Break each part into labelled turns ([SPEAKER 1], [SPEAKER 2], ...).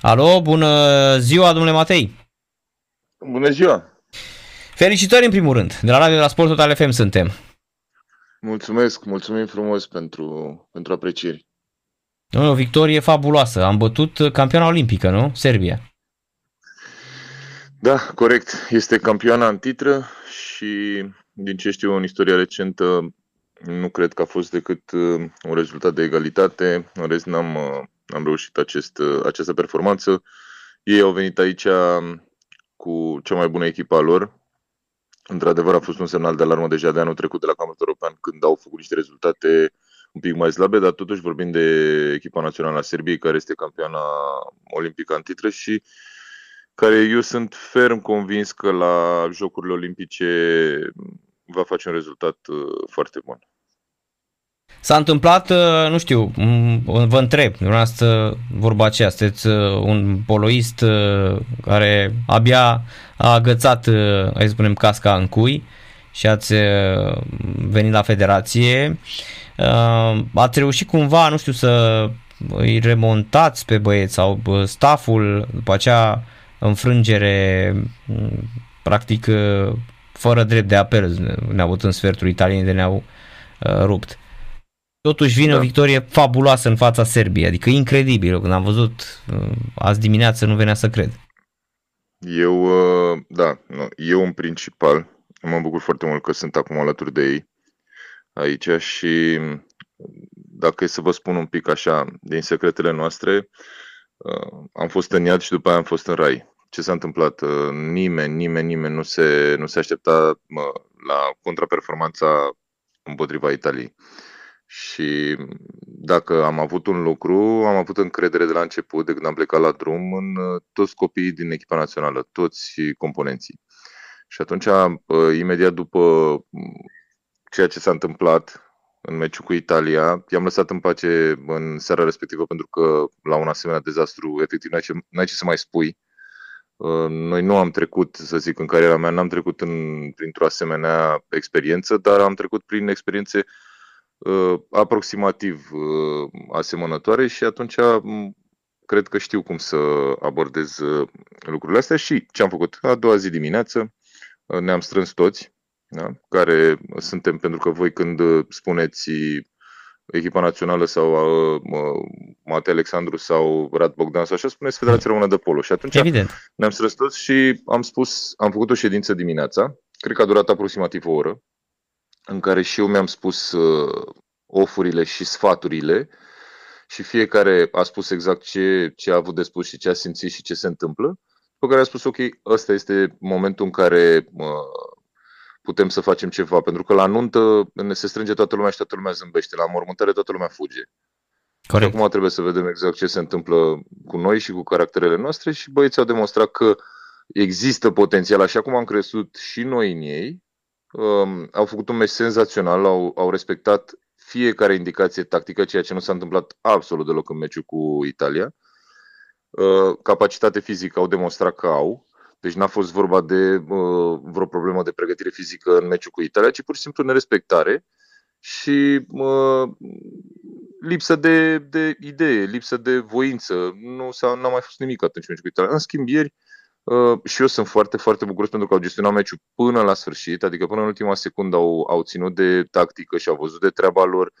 [SPEAKER 1] Alo, bună ziua, domnule Matei!
[SPEAKER 2] Bună ziua!
[SPEAKER 1] Felicitări în primul rând, de la Radio de la Sport Total FM suntem.
[SPEAKER 2] Mulțumesc, mulțumim frumos pentru, pentru aprecieri.
[SPEAKER 1] O victorie fabuloasă. Am bătut campioana olimpică, nu? Serbia.
[SPEAKER 2] Da, corect. Este campioana în titră și din ce știu în istoria recentă nu cred că a fost decât uh, un rezultat de egalitate. În rest n-am, uh, am reușit acest, uh, această performanță. Ei au venit aici um, cu cea mai bună echipă a lor. Într-adevăr a fost un semnal de alarmă deja de anul trecut de la Campionatul European când au făcut niște rezultate un pic mai slabe, dar totuși vorbim de echipa națională a Serbiei, care este campioana olimpică în titră și care eu sunt ferm convins că la Jocurile Olimpice va face un rezultat uh, foarte bun.
[SPEAKER 1] S-a întâmplat, uh, nu știu, vă întreb, dumneavoastră vorba aceea, sunteți uh, un poloist care abia a agățat, hai să spunem, casca în cui și ați venit la federație. Ați reușit cumva, nu știu, să îi remontați pe băieți sau staful după acea înfrângere practic fără drept de apel ne-au avut în sfertul italieni de ne-au uh, rupt. Totuși vine da. o victorie fabuloasă în fața Serbiei, adică incredibil. Când am văzut uh, azi dimineață nu venea să cred.
[SPEAKER 2] Eu, uh, da, nu, eu în principal mă bucur foarte mult că sunt acum alături de ei aici și dacă e să vă spun un pic așa din secretele noastre, uh, am fost în iad și după aia am fost în rai ce s-a întâmplat. Uh, nimeni, nimeni, nimeni nu se, nu se aștepta la contraperformanța împotriva Italiei. Și dacă am avut un lucru, am avut încredere de la început, de când am plecat la drum, în uh, toți copiii din echipa națională, toți componenții. Și atunci, uh, imediat după ceea ce s-a întâmplat în meciul cu Italia, i-am lăsat în pace în seara respectivă pentru că la un asemenea dezastru, efectiv, n-ai ce, n-ai ce să mai spui Uh, noi nu am trecut, să zic, în cariera mea, n-am trecut în, printr-o asemenea experiență, dar am trecut prin experiențe uh, aproximativ uh, asemănătoare și atunci cred că știu cum să abordez uh, lucrurile astea și ce am făcut. A doua zi dimineață uh, ne-am strâns toți, da? care suntem, pentru că voi când spuneți echipa națională sau uh, Matei Alexandru sau Rad Bogdan sau așa, spuneți Federația Română de Polo. Și atunci
[SPEAKER 1] Evident.
[SPEAKER 2] ne-am strâns toți și am spus, am făcut o ședință dimineața, cred că a durat aproximativ o oră, în care și eu mi-am spus uh, ofurile și sfaturile și fiecare a spus exact ce, ce a avut de spus și ce a simțit și ce se întâmplă, pe care a spus, ok, ăsta este momentul în care uh, putem să facem ceva, pentru că la nuntă ne se strânge toată lumea și toată lumea zâmbește, la mormântare toată lumea fuge. Corect. acum trebuie să vedem exact ce se întâmplă cu noi și cu caracterele noastre și băieții au demonstrat că există potențial, așa cum am crescut și noi în ei, um, au făcut un meci senzațional, au, au respectat fiecare indicație tactică, ceea ce nu s-a întâmplat absolut deloc în meciul cu Italia. Uh, capacitate fizică au demonstrat că au, deci n-a fost vorba de uh, vreo problemă de pregătire fizică în meciul cu Italia, ci pur și simplu nerespectare și uh, lipsă de, de idee, lipsă de voință. Nu s-a, n-a mai fost nimic atunci meciul cu Italia. În schimb, ieri uh, și eu sunt foarte, foarte bucuros pentru că au gestionat meciul până la sfârșit, adică până în ultima secundă au, au ținut de tactică și au văzut de treaba lor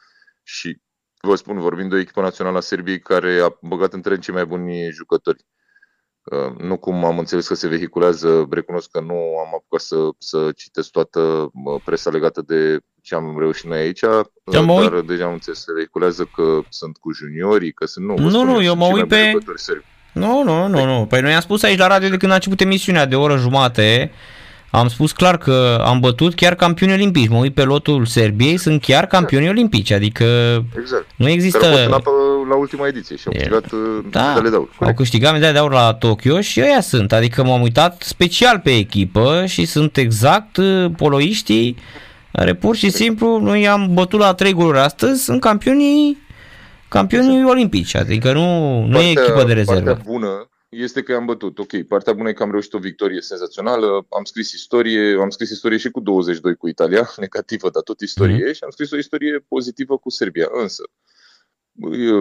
[SPEAKER 2] și vă spun, vorbim de o echipă națională a Serbiei care a băgat între cei mai buni jucători nu cum am înțeles că se vehiculează, recunosc că nu am apucat să, să citesc toată presa legată de ce am reușit noi aici, dar mă deja am înțeles, se vehiculează că sunt cu juniorii, că sunt... Nu,
[SPEAKER 1] nu, nu eu mă uit pe... Nu, nu, nu, nu. Păi noi am spus aici la radio de când a început emisiunea de o oră jumate, am spus clar că am bătut chiar campioni olimpici. Mă uit pe lotul Serbiei, sunt chiar exact. campioni exact. olimpici, adică
[SPEAKER 2] exact.
[SPEAKER 1] nu există...
[SPEAKER 2] Care la ultima ediție și au câștigat uh, da, medale de aur.
[SPEAKER 1] Au câștigat medale de aur la Tokyo și ăia sunt, adică m-am uitat special pe echipă și sunt exact uh, poloiștii care pur și simplu noi am bătut la trei goluri astăzi, sunt campionii campionii exact. olimpici, adică nu, nu partea, e echipă de rezervă.
[SPEAKER 2] Partea bună este că am bătut. Ok, partea bună e că am reușit o victorie senzațională, am scris istorie, am scris istorie și cu 22 cu Italia, negativă, dar tot istorie, mm-hmm. și am scris o istorie pozitivă cu Serbia. Însă,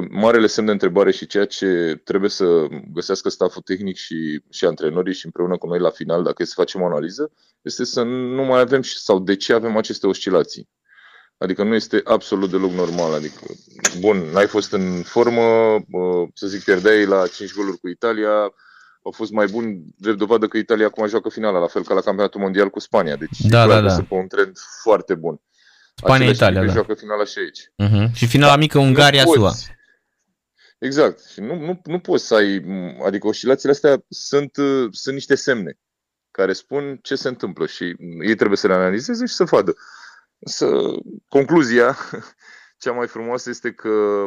[SPEAKER 2] marele semn de întrebare și ceea ce trebuie să găsească staful tehnic și, și antrenorii și împreună cu noi la final, dacă e să facem o analiză, este să nu mai avem sau de ce avem aceste oscilații. Adică nu este absolut deloc normal. Adică, bun, n-ai fost în formă, să zic, pierdeai la 5 goluri cu Italia, au fost mai buni, drept dovadă că Italia acum joacă finala, la fel ca la campionatul mondial cu Spania. Deci,
[SPEAKER 1] da, da, da.
[SPEAKER 2] pe un trend foarte bun.
[SPEAKER 1] Spania-Italia, da.
[SPEAKER 2] joacă finala și aici.
[SPEAKER 1] Uh-huh. Și finala mică Ungaria-SUA.
[SPEAKER 2] Exact. Și nu, nu, nu poți să ai, adică oscilațiile astea sunt, sunt niște semne care spun ce se întâmplă și ei trebuie să le analizeze și să vadă. Să, concluzia cea mai frumoasă este că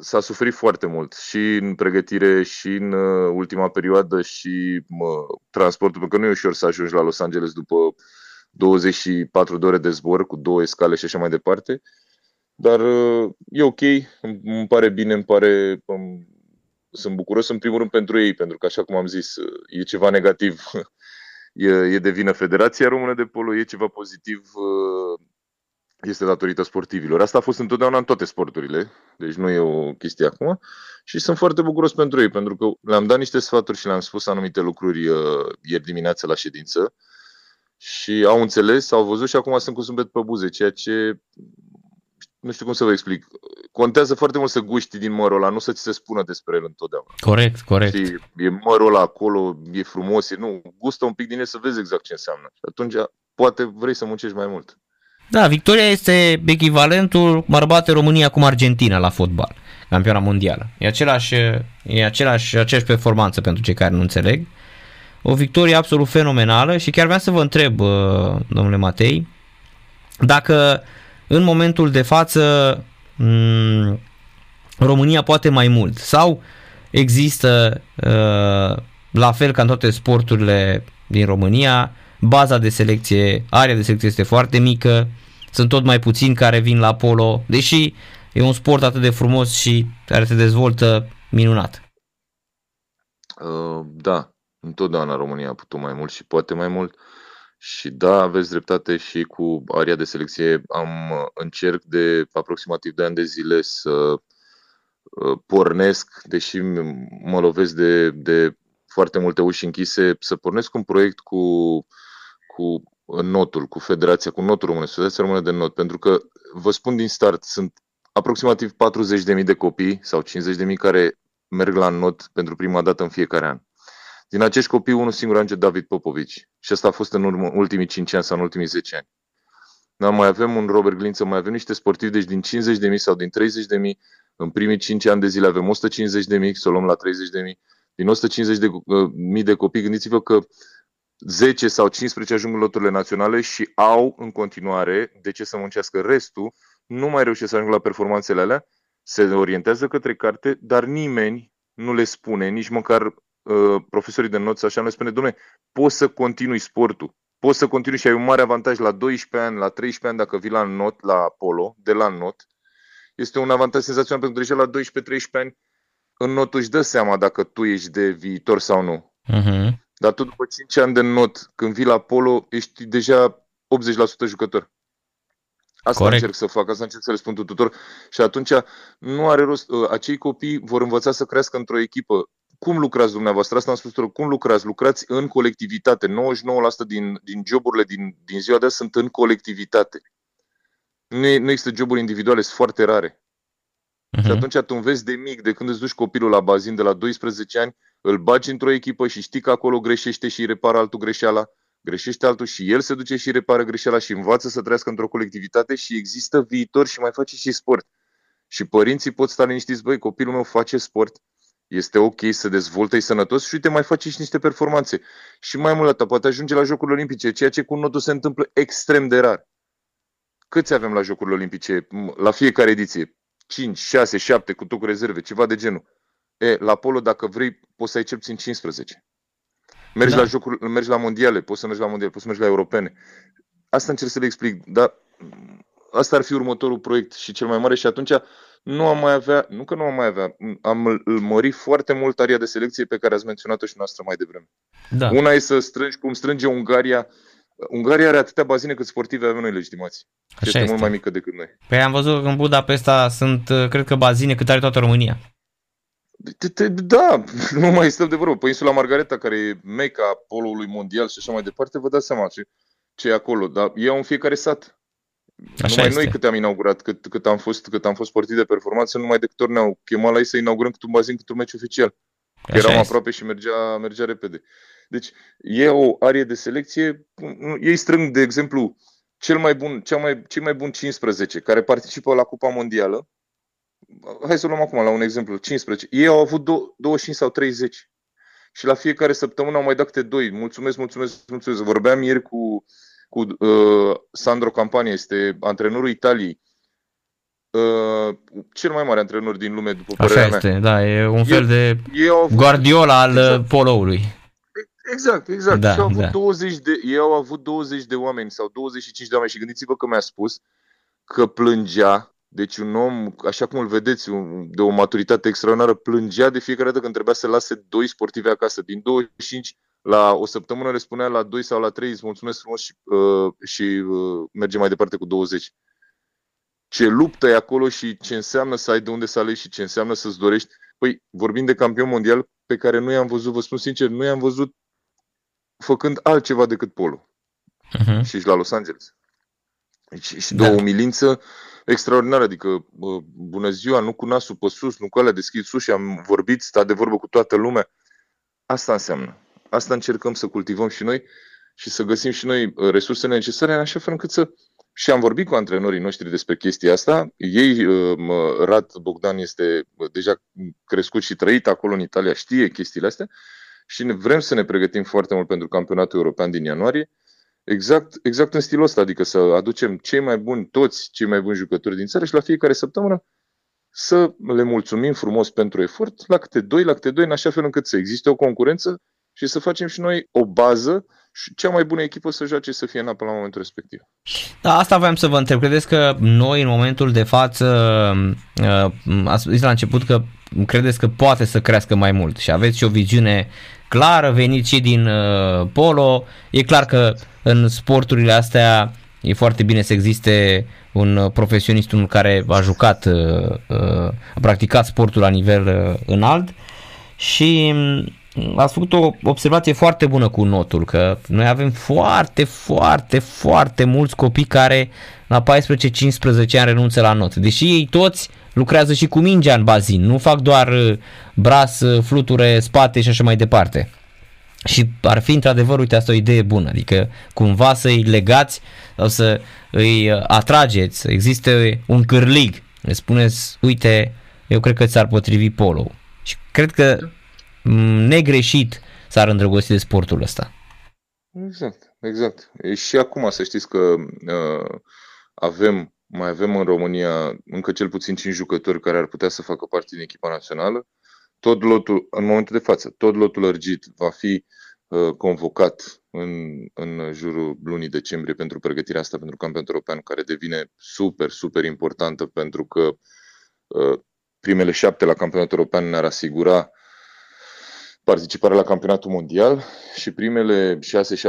[SPEAKER 2] s-a suferit foarte mult și în pregătire și în uh, ultima perioadă și mă, transportul, pentru că nu e ușor să ajungi la Los Angeles după 24 de ore de zbor cu două escale și așa mai departe. Dar uh, e ok, îmi pare bine, îmi pare... Sunt bucuros în primul rând pentru ei, pentru că așa cum am zis, uh, e ceva negativ, e, e de vină Federația Română de Polo, e ceva pozitiv, uh, este datorită sportivilor. Asta a fost întotdeauna în toate sporturile, deci nu e o chestie acum. Și sunt foarte bucuros pentru ei, pentru că le-am dat niște sfaturi și le-am spus anumite lucruri ieri dimineață la ședință și au înțeles, au văzut și acum sunt cu zâmbet pe buze, ceea ce nu știu cum să vă explic. Contează foarte mult să guști din mărul ăla, nu să ți se spună despre el întotdeauna.
[SPEAKER 1] Corect, corect.
[SPEAKER 2] Și e mărul ăla acolo, e frumos, e, nu, gustă un pic din el să vezi exact ce înseamnă. Și atunci poate vrei să muncești mai mult.
[SPEAKER 1] Da, victoria este echivalentul bate România cum Argentina la fotbal, campioana mondială. E același, e același, aceeași performanță pentru cei care nu înțeleg. O victorie absolut fenomenală și chiar vreau să vă întreb, uh, domnule Matei, dacă în momentul de față mm, România poate mai mult sau există uh, la fel ca în toate sporturile din România, baza de selecție, area de selecție este foarte mică, sunt tot mai puțini care vin la polo, deși e un sport atât de frumos și care se dezvoltă minunat.
[SPEAKER 2] Uh, da, Întotdeauna România a putut mai mult și poate mai mult. Și da, aveți dreptate și cu aria de selecție. Am încerc de aproximativ de ani de zile să uh, pornesc, deși mă lovesc de, de foarte multe uși închise, să pornesc un proiect cu, cu notul, cu Federația, cu notul românesc, Federația Română de Not, pentru că vă spun din start, sunt aproximativ 40.000 de copii sau 50.000 care merg la not pentru prima dată în fiecare an. Din acești copii, unul singur ajunge David Popovici. Și asta a fost în urmă, ultimii 5 ani sau în ultimii 10 ani. Da, mai avem un Robert Glință, mai avem niște sportivi, deci din 50.000 sau din 30.000, în primii 5 ani de zile avem 150.000, să o luăm la 30.000. Din 150.000 de, uh, de copii, gândiți-vă că 10 sau 15 ajung în loturile naționale și au în continuare de ce să muncească restul, nu mai reușesc să ajungă la performanțele alea, se orientează către carte, dar nimeni nu le spune, nici măcar Uh, profesorii de noți așa ne spune, domne, poți să continui sportul, poți să continui și ai un mare avantaj la 12 ani, la 13 ani dacă vii la not, la polo, de la not. Este un avantaj senzațional pentru că deja la 12-13 ani în not își dă seama dacă tu ești de viitor sau nu. Uh-huh. Dar tu după 5 ani de not, când vii la polo, ești deja 80% jucător. Asta Corect. încerc să fac, asta încerc să le spun tuturor. Și atunci nu are rost. Uh, acei copii vor învăța să crească într-o echipă cum lucrați dumneavoastră? Asta am spus tuturor. Cum lucrați? Lucrați în colectivitate. 99% din, din joburile din, din ziua de azi sunt în colectivitate. Nu, e, nu există joburi individuale, sunt foarte rare. Uh-huh. Și atunci tu înveți de mic, de când îți duci copilul la bazin de la 12 ani, îl bagi într-o echipă și știi că acolo greșește și repară altul greșeala, greșește altul și el se duce și repară greșeala și învață să trăiască într-o colectivitate și există viitor și mai face și sport. Și părinții pot sta liniștiți, băi, copilul meu face sport, este ok să dezvolte, e sănătos și uite, mai face și niște performanțe. Și mai mult atât, poate ajunge la Jocurile Olimpice, ceea ce cu notul se întâmplă extrem de rar. Câți avem la Jocurile Olimpice la fiecare ediție? 5, 6, 7 cu tot cu rezerve, ceva de genul. E, la polo, dacă vrei, poți să ai cel puțin 15. Mergi da. la jocuri, mergi la mondiale, poți să mergi la mondiale, poți să mergi la europene. Asta încerc să le explic, dar asta ar fi următorul proiect și cel mai mare și atunci nu am mai avea, nu că nu am mai avea, am îl mări foarte mult aria de selecție pe care ați menționat-o și noastră mai devreme. Da. Una e să strângi cum strânge Ungaria Ungaria are atâtea bazine cât sportive avem noi legitimații. Așa este, este mult mai mică decât noi.
[SPEAKER 1] Păi am văzut că în Budapesta sunt, uh, cred că, bazine cât are toată România.
[SPEAKER 2] Da, nu mai stăm de vorbă. Pe insula Margareta, care e meca poloului mondial și așa mai departe, vă dați seama ce, ce e acolo. Dar e în fiecare sat. Așa numai este. noi cât am inaugurat, cât, cât, am fost, cât am fost sportiv de performanță, numai de câte ori ne-au chemat la ei să inaugurăm cât un bazin, cât un meci oficial. Așa Eram este. aproape și mergea, mergea repede. Deci e o arie de selecție. Ei strâng, de exemplu, cel mai bun, cea mai, cei mai bun 15 care participă la Cupa Mondială. Hai să luăm acum la un exemplu. 15. Ei au avut 25 sau 30. Și la fiecare săptămână au mai dat câte doi. Mulțumesc, mulțumesc, mulțumesc. Vorbeam ieri cu, cu uh, Sandro Campania, este antrenorul Italiei. Uh, cel mai mare antrenor din lume, după părerea
[SPEAKER 1] Așa este, da, e un fel de Guardiola al exact. poloului.
[SPEAKER 2] Exact, exact. Da, și au avut da. 20 de, ei au avut 20 de oameni sau 25 de oameni și gândiți-vă că mi-a spus că plângea, deci un om, așa cum îl vedeți, de o maturitate extraordinară, plângea de fiecare dată când trebuia să lase doi sportivi acasă. Din 25 la o săptămână le spunea la 2 sau la 3, îți mulțumesc frumos și, uh, și uh, merge mai departe cu 20. Ce luptă e acolo și ce înseamnă să ai de unde să alegi și ce înseamnă să-ți dorești. Păi, vorbim de campion mondial pe care nu i-am văzut, vă spun sincer, nu i-am văzut făcând altceva decât polo. Uh-huh. Și la Los Angeles. Deci, și de da. o umilință extraordinară, adică bă, bună ziua, nu cu nasul pe sus, nu cu alea deschis sus și am vorbit, sta de vorbă cu toată lumea. Asta înseamnă. Asta încercăm să cultivăm și noi și să găsim și noi uh, resursele necesare în așa fel încât să... Și am vorbit cu antrenorii noștri despre chestia asta. Ei, uh, Rad Bogdan este uh, deja crescut și trăit acolo în Italia, știe chestiile astea și ne, vrem să ne pregătim foarte mult pentru campionatul european din ianuarie, exact, exact în stilul ăsta, adică să aducem cei mai buni, toți cei mai buni jucători din țară și la fiecare săptămână să le mulțumim frumos pentru efort, la câte doi, la câte doi, în așa fel încât să existe o concurență și să facem și noi o bază și cea mai bună echipă să joace să fie în apă la momentul respectiv.
[SPEAKER 1] Da, asta voiam să vă întreb. Credeți că noi în momentul de față, uh, ați zis la început că credeți că poate să crească mai mult și aveți și o viziune clară, veniți și din uh, polo. E clar că în sporturile astea e foarte bine să existe un profesionist, unul care a jucat, uh, uh, a practicat sportul la nivel uh, înalt și mm, ați făcut o observație foarte bună cu notul, că noi avem foarte, foarte, foarte mulți copii care la 14-15 ani renunță la not. Deși ei toți lucrează și cu mingea în bazin, nu fac doar uh, bras, uh, fluture, spate și așa mai departe. Și ar fi într-adevăr, uite, asta o idee bună, adică cumva să-i legați sau să îi uh, atrageți, să existe un cârlig, le spuneți, uite, eu cred că ți-ar potrivi polo. Și cred că mm, negreșit s-ar îndrăgosti de sportul ăsta.
[SPEAKER 2] Exact, exact. E și acum să știți că uh, avem mai avem în România încă cel puțin 5 jucători care ar putea să facă parte din echipa națională. Tot lotul, în momentul de față, tot lotul lărgit va fi uh, convocat în, în jurul lunii decembrie pentru pregătirea asta pentru campionatul european, care devine super, super importantă pentru că uh, primele șapte la campionatul european ne-ar asigura participarea la campionatul mondial și primele 6-7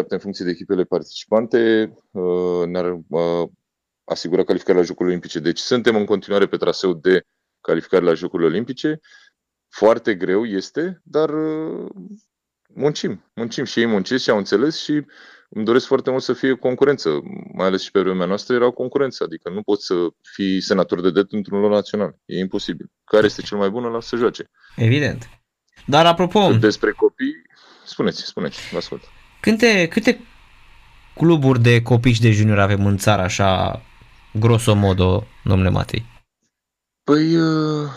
[SPEAKER 2] în funcție de echipele participante uh, ne-ar uh, asigura calificarea la Jocurile Olimpice. Deci suntem în continuare pe traseu de calificare la Jocurile Olimpice. Foarte greu este, dar uh, muncim, muncim și ei muncesc și au înțeles și îmi doresc foarte mult să fie concurență, mai ales și pe vremea noastră era o concurență, adică nu poți să fii senator de det într-un loc național, e imposibil. Care este cel mai bun, la să joace.
[SPEAKER 1] Evident. Dar apropo...
[SPEAKER 2] Despre copii, spuneți, spuneți, vă ascult.
[SPEAKER 1] Câte, câte cluburi de copii și de junior avem în țară așa grosomodo, domnule Matei?
[SPEAKER 2] Păi, uh,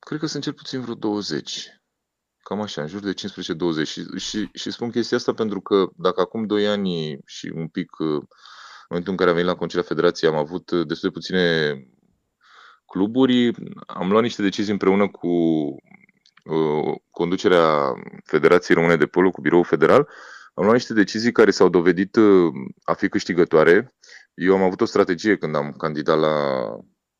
[SPEAKER 2] cred că sunt cel puțin vreo 20. Cam așa, în jur de 15-20. Și, și, și spun chestia asta pentru că dacă acum 2 ani și un pic, uh, în momentul în care am venit la Concilea Federației, am avut destul de puține cluburi, am luat niște decizii împreună cu uh, conducerea Federației Române de Polo, cu biroul federal, am luat niște decizii care s-au dovedit uh, a fi câștigătoare eu am avut o strategie când am candidat la,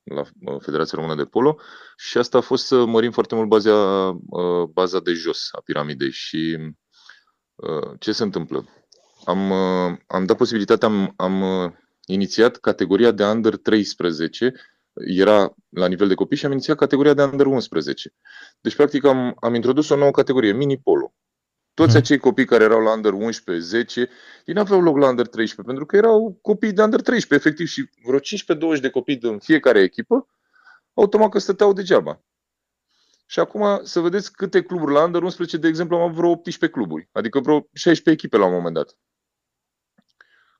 [SPEAKER 2] la uh, Federația Română de Polo și asta a fost să mărim foarte mult baza, uh, baza de jos a piramidei. Și uh, ce se întâmplă? am, uh, am dat posibilitatea, am, am uh, inițiat categoria de under 13, era la nivel de copii și am inițiat categoria de under 11. Deci, practic, am, am introdus o nouă categorie, mini-polo. Toți hmm. acei copii care erau la under 11, 10, ei n-aveau loc la under 13, pentru că erau copii de under 13, efectiv, și vreo 15-20 de copii din fiecare echipă, automat că stăteau degeaba. Și acum să vedeți câte cluburi. La Under 11, de exemplu, am avut vreo 18 cluburi, adică vreo 16 echipe la un moment dat,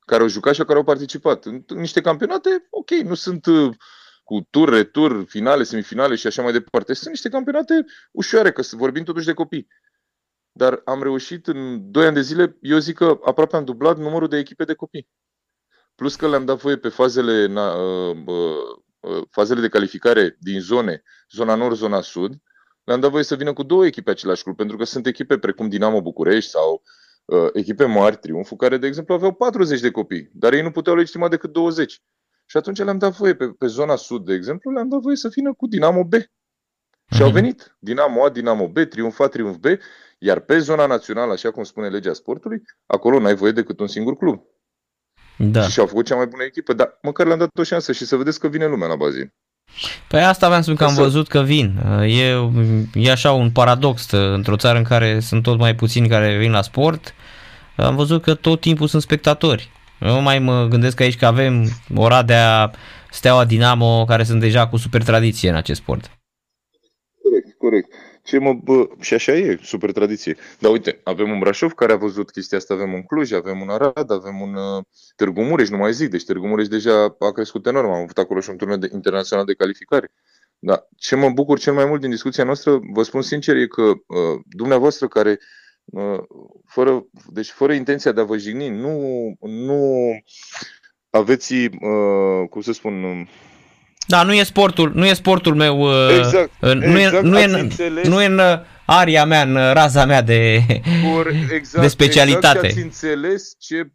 [SPEAKER 2] care au jucat și care au participat. În niște campionate, ok, nu sunt uh, cu tur, retur, finale, semifinale și așa mai departe. Sunt niște campionate ușoare, că vorbim totuși de copii. Dar am reușit în 2 ani de zile, eu zic că aproape am dublat numărul de echipe de copii. Plus că le-am dat voie pe fazele, uh, uh, fazele de calificare din zone, zona nord, zona sud, le-am dat voie să vină cu două echipe același club, pentru că sunt echipe precum Dinamo București sau uh, echipe mari, Triumful, care, de exemplu, aveau 40 de copii, dar ei nu puteau legitima decât 20. Și atunci le-am dat voie pe, pe zona sud, de exemplu, le-am dat voie să vină cu Dinamo B. Și au mhm. venit Dinamo A, Dinamo B, Triumf A, Triumf B, iar pe zona națională, așa cum spune legea sportului, acolo n-ai voie decât un singur club. Da. Și au făcut cea mai bună echipă, dar măcar le-am dat o șansă și să vedeți că vine lumea la bazin.
[SPEAKER 1] Păi asta aveam să că am văzut că vin. E, e așa un paradox într-o țară în care sunt tot mai puțini care vin la sport. Am văzut că tot timpul sunt spectatori. Eu mai mă gândesc aici că avem Oradea, Steaua Dinamo, care sunt deja cu super tradiție în acest sport.
[SPEAKER 2] Corect, corect. Ce mă, bă, și așa e, super tradiție. Dar uite, avem un Brașov care a văzut chestia asta, avem un Cluj, avem un Arad, avem un uh, Târgu Mureș, nu mai zic, deci Târgu Mureș deja a crescut enorm, am avut acolo și un turneu de, internațional de calificare. Dar ce mă bucur cel mai mult din discuția noastră, vă spun sincer, e că uh, dumneavoastră care uh, fără, deci fără intenția de a vă jigni, nu, nu aveți, uh, cum să spun,
[SPEAKER 1] da, nu e sportul, nu e sportul meu.
[SPEAKER 2] Uh, exact.
[SPEAKER 1] Uh, nu,
[SPEAKER 2] exact,
[SPEAKER 1] e, nu, e, nu e în uh, aria mea, în raza mea de, Or, exact, de specialitate.
[SPEAKER 2] Exact, ați înțeles ce,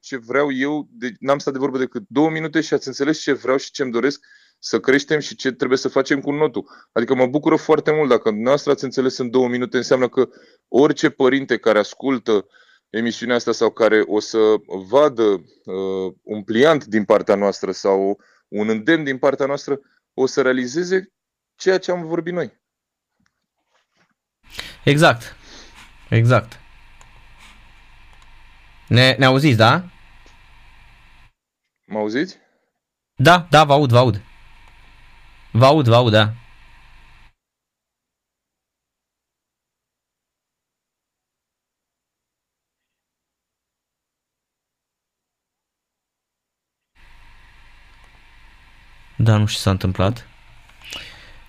[SPEAKER 2] ce vreau eu, de, n-am stat de vorbă decât două minute și ați înțeles ce vreau și ce-mi doresc să creștem și ce trebuie să facem cu notul. Adică mă bucură foarte mult dacă noastră ați înțeles în două minute, înseamnă că orice părinte care ascultă emisiunea asta sau care o să vadă uh, un pliant din partea noastră sau un îndemn din partea noastră, o să realizeze ceea ce am vorbit noi.
[SPEAKER 1] Exact. Exact. Ne, ne auziți, da?
[SPEAKER 2] Mă auziți?
[SPEAKER 1] Da, da, vă aud, vă aud. Vă aud, vă aud, da. Da, nu știu ce s-a întâmplat.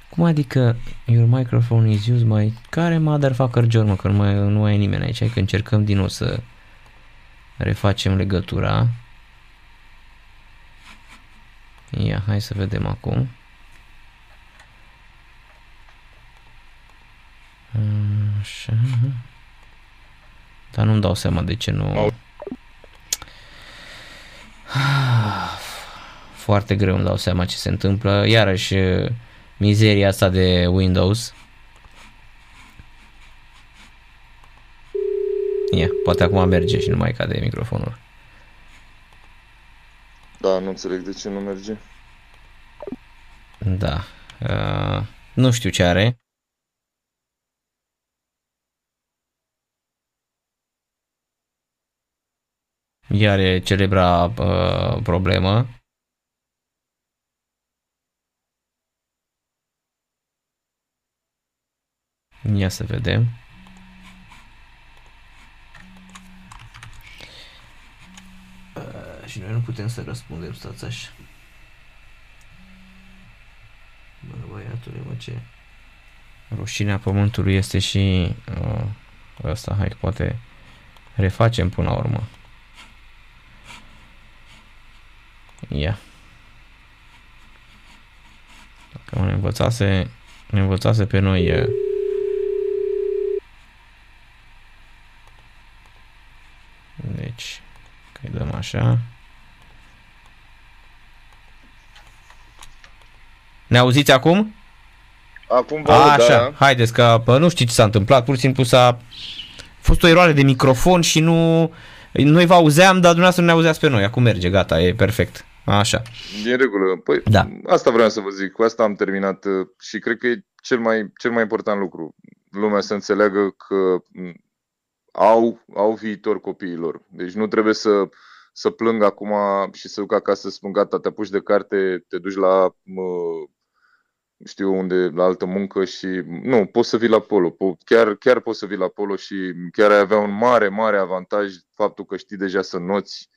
[SPEAKER 1] Cum adică your microphone is used my... Care motherfucker John, mă, că nu mai, nu mai e nimeni aici, hai că încercăm din nou să refacem legătura. Ia, hai să vedem acum. Așa. Dar nu-mi dau seama de ce nu... foarte greu îmi dau seama ce se întâmplă. Iarăși mizeria asta de Windows. Ia, poate acum merge și nu mai cade microfonul.
[SPEAKER 2] Da, nu înțeleg de ce nu merge.
[SPEAKER 1] Da. Uh, nu știu ce are. Iar e celebra uh, problemă. Ia să vedem. Uh, și noi nu putem să răspundem, stați așa. Bă, băiatule, mă, ce... Rușinea pământului este și uh, ăsta, hai că poate refacem până la urmă. Ia. Dacă ne învățase, ne învățase pe noi uh, Deci, că îi dăm așa. Ne auziți acum?
[SPEAKER 2] Acum vă aud,
[SPEAKER 1] Așa,
[SPEAKER 2] da.
[SPEAKER 1] haideți că nu știu ce s-a întâmplat, pur și simplu s-a fost o eroare de microfon și nu noi vă auzeam, dar dumneavoastră nu ne auzeați pe noi. Acum merge, gata, e perfect. Așa.
[SPEAKER 2] E în regulă. Păi, da. asta vreau să vă zic. Cu asta am terminat uh, și cred că e cel mai, cel mai important lucru. Lumea să înțeleagă că au, au viitor copiilor. Deci nu trebuie să, să plâng acum și să duc acasă să spun gata, te apuci de carte, te duci la știu unde, la altă muncă și nu, poți să vii la polo. Chiar, chiar poți să vii la polo și chiar ai avea un mare, mare avantaj faptul că știi deja să noți.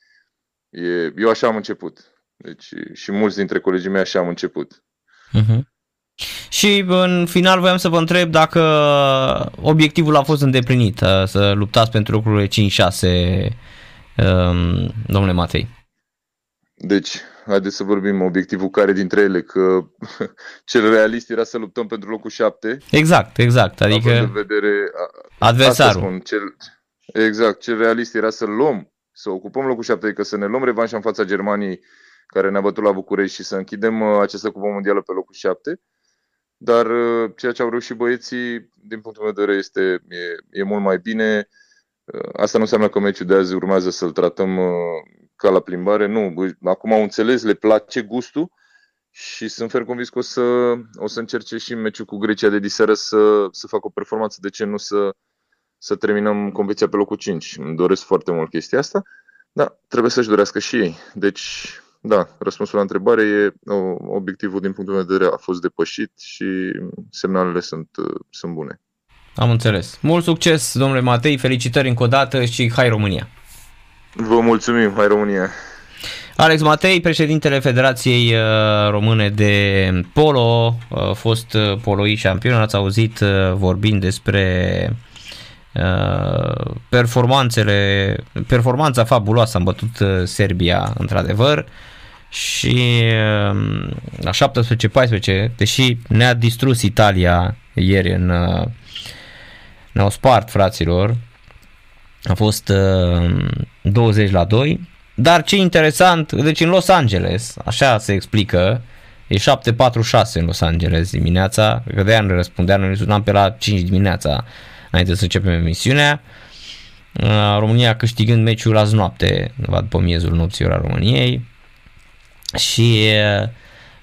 [SPEAKER 2] E, eu așa am început. Deci și mulți dintre colegii mei așa am început. Uh-huh.
[SPEAKER 1] Și în final voiam să vă întreb dacă obiectivul a fost îndeplinit, uh, să luptați pentru lucrurile 5-6, um, domnule Matei.
[SPEAKER 2] Deci, haideți să vorbim obiectivul care dintre ele, că cel realist era să luptăm pentru locul 7.
[SPEAKER 1] Exact, exact, adică
[SPEAKER 2] în vedere,
[SPEAKER 1] adversarul.
[SPEAKER 2] Spun, cel, exact, cel realist era să luăm, să ocupăm locul 7, adică să ne luăm revanșa în fața Germaniei care ne-a bătut la București și să închidem uh, această cupă mondială pe locul 7. Dar uh, ceea ce au reușit băieții, din punctul meu de vedere, este, e, e mult mai bine. Uh, asta nu înseamnă că meciul de azi urmează să-l tratăm ca la plimbare. Nu, acum au înțeles, le place gustul și sunt fer convins că o să, o să încerce și meciul cu Grecia de diseară să, să facă o performanță. De ce nu să, să terminăm competiția pe locul 5? Îmi doresc foarte mult chestia asta. Da, trebuie să-și dorească și ei. Deci da, răspunsul la întrebare e obiectivul din punctul meu de vedere a fost depășit și semnalele sunt, sunt bune.
[SPEAKER 1] Am înțeles. Mult succes, domnule Matei, felicitări încă o dată și hai România!
[SPEAKER 2] Vă mulțumim, hai România!
[SPEAKER 1] Alex Matei, președintele Federației uh, Române de Polo, a uh, fost uh, poloi șampion, ați auzit vorbind despre performanțele, performanța fabuloasă, am bătut Serbia într-adevăr, și um, la 17-14, deși ne-a distrus Italia ieri în uh, ne-au spart fraților, a fost 20 um, la 2, dar ce interesant, deci în Los Angeles, așa se explică, e 7.46 în Los Angeles dimineața, că de-aia nu răspundeam, noi sunam pe la 5 dimineața înainte să începem emisiunea, uh, România câștigând meciul azi noapte, după miezul nopții ora României, și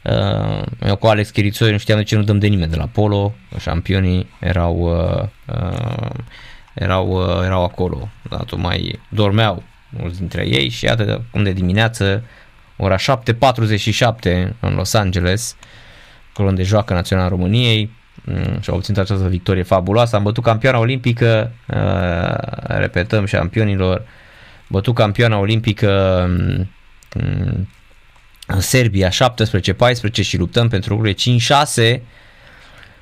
[SPEAKER 1] uh, eu cu Alex Chirițoi nu știam de ce nu dăm de nimeni de la Polo, șampionii erau, uh, uh, erau, uh, erau acolo, dar mai dormeau mulți dintre ei și iată cum de dimineață, ora 7.47 în Los Angeles, acolo unde joacă Național României, mm, și au obținut această victorie fabuloasă. Am bătut campioana olimpică, uh, repetăm șampionilor, bătut campioana olimpică um, în Serbia 17-14 și luptăm pentru lucrurile 5-6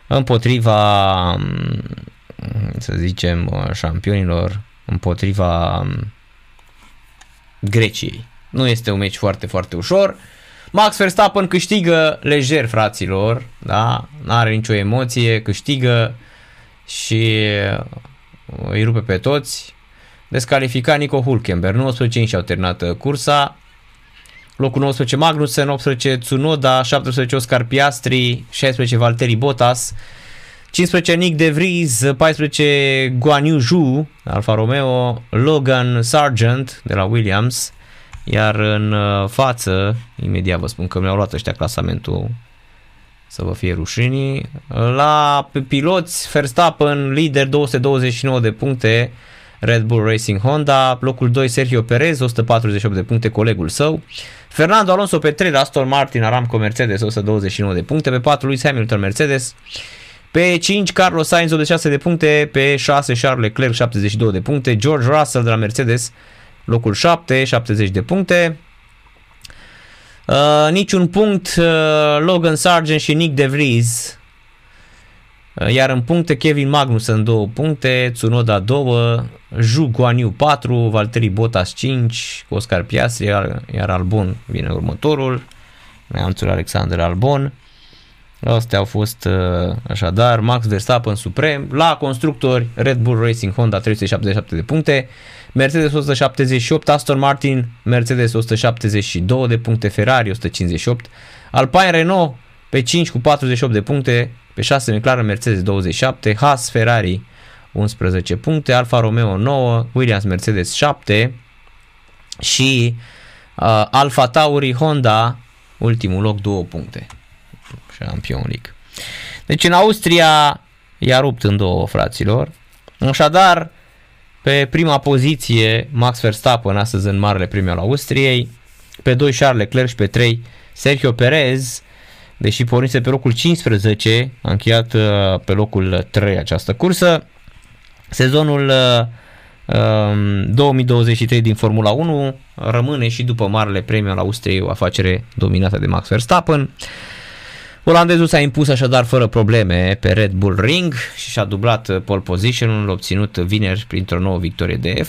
[SPEAKER 1] împotriva, mm, să zicem, șampionilor, împotriva mm, Greciei. Nu este un meci foarte, foarte ușor. Max Verstappen câștigă lejer, fraților, da? Nu are nicio emoție, câștigă și îi rupe pe toți. Descalificat Nico Hulkenberg, 19 și au terminat cursa. Locul 19 Magnussen, 18 Tsunoda, 17 Oscar Piastri, 16 Valtteri Bottas, 15 Nick De Vries, 14 Guan Yu Zhu, Alfa Romeo, Logan Sargent de la Williams, iar în uh, față, imediat vă spun că mi-au luat ăștia clasamentul să vă fie rușinii, la piloți Verstappen, lider 229 de puncte, Red Bull Racing Honda, locul 2 Sergio Perez, 148 de puncte, colegul său, Fernando Alonso pe 3 la Aston Martin, Aramco Mercedes 129 de puncte, pe 4 Lewis Hamilton Mercedes, pe 5 Carlos Sainz 86 de puncte, pe 6 Charles Leclerc 72 de puncte, George Russell de la Mercedes locul 7 70 de puncte, Uh, niciun punct uh, Logan Sargent și Nick De Vries. uh, iar în puncte Kevin Magnussen 2 puncte, Tsunoda 2, Zhu Guanyu 4, Valtteri Bottas 5, Oscar Piastri, iar, iar Albon vine următorul, neamțul Alexander Albon. Astea au fost uh, așadar Max Verstappen suprem, la constructori Red Bull Racing Honda 377 de puncte, Mercedes 178, Aston Martin Mercedes 172 de puncte, Ferrari 158, Alpine Renault pe 5 cu 48 de puncte, pe 6 McLaren Mercedes 27, Haas Ferrari 11 puncte, Alfa Romeo 9, Williams Mercedes 7, și uh, Alfa Tauri Honda, ultimul loc, două puncte. Champion League. Deci în Austria i-a rupt în două fraților. Așadar, pe prima poziție Max Verstappen astăzi în Marele Premiu al Austriei, pe 2 Charles Leclerc și pe 3 Sergio Perez, deși pornise pe locul 15, a încheiat uh, pe locul 3 această cursă. Sezonul 2023 um, din Formula 1 rămâne și după Marele Premiu al Austriei o afacere dominată de Max Verstappen. Olandezul s-a impus așadar fără probleme pe Red Bull Ring și și-a dublat pole position-ul obținut vineri printr-o nouă victorie de F1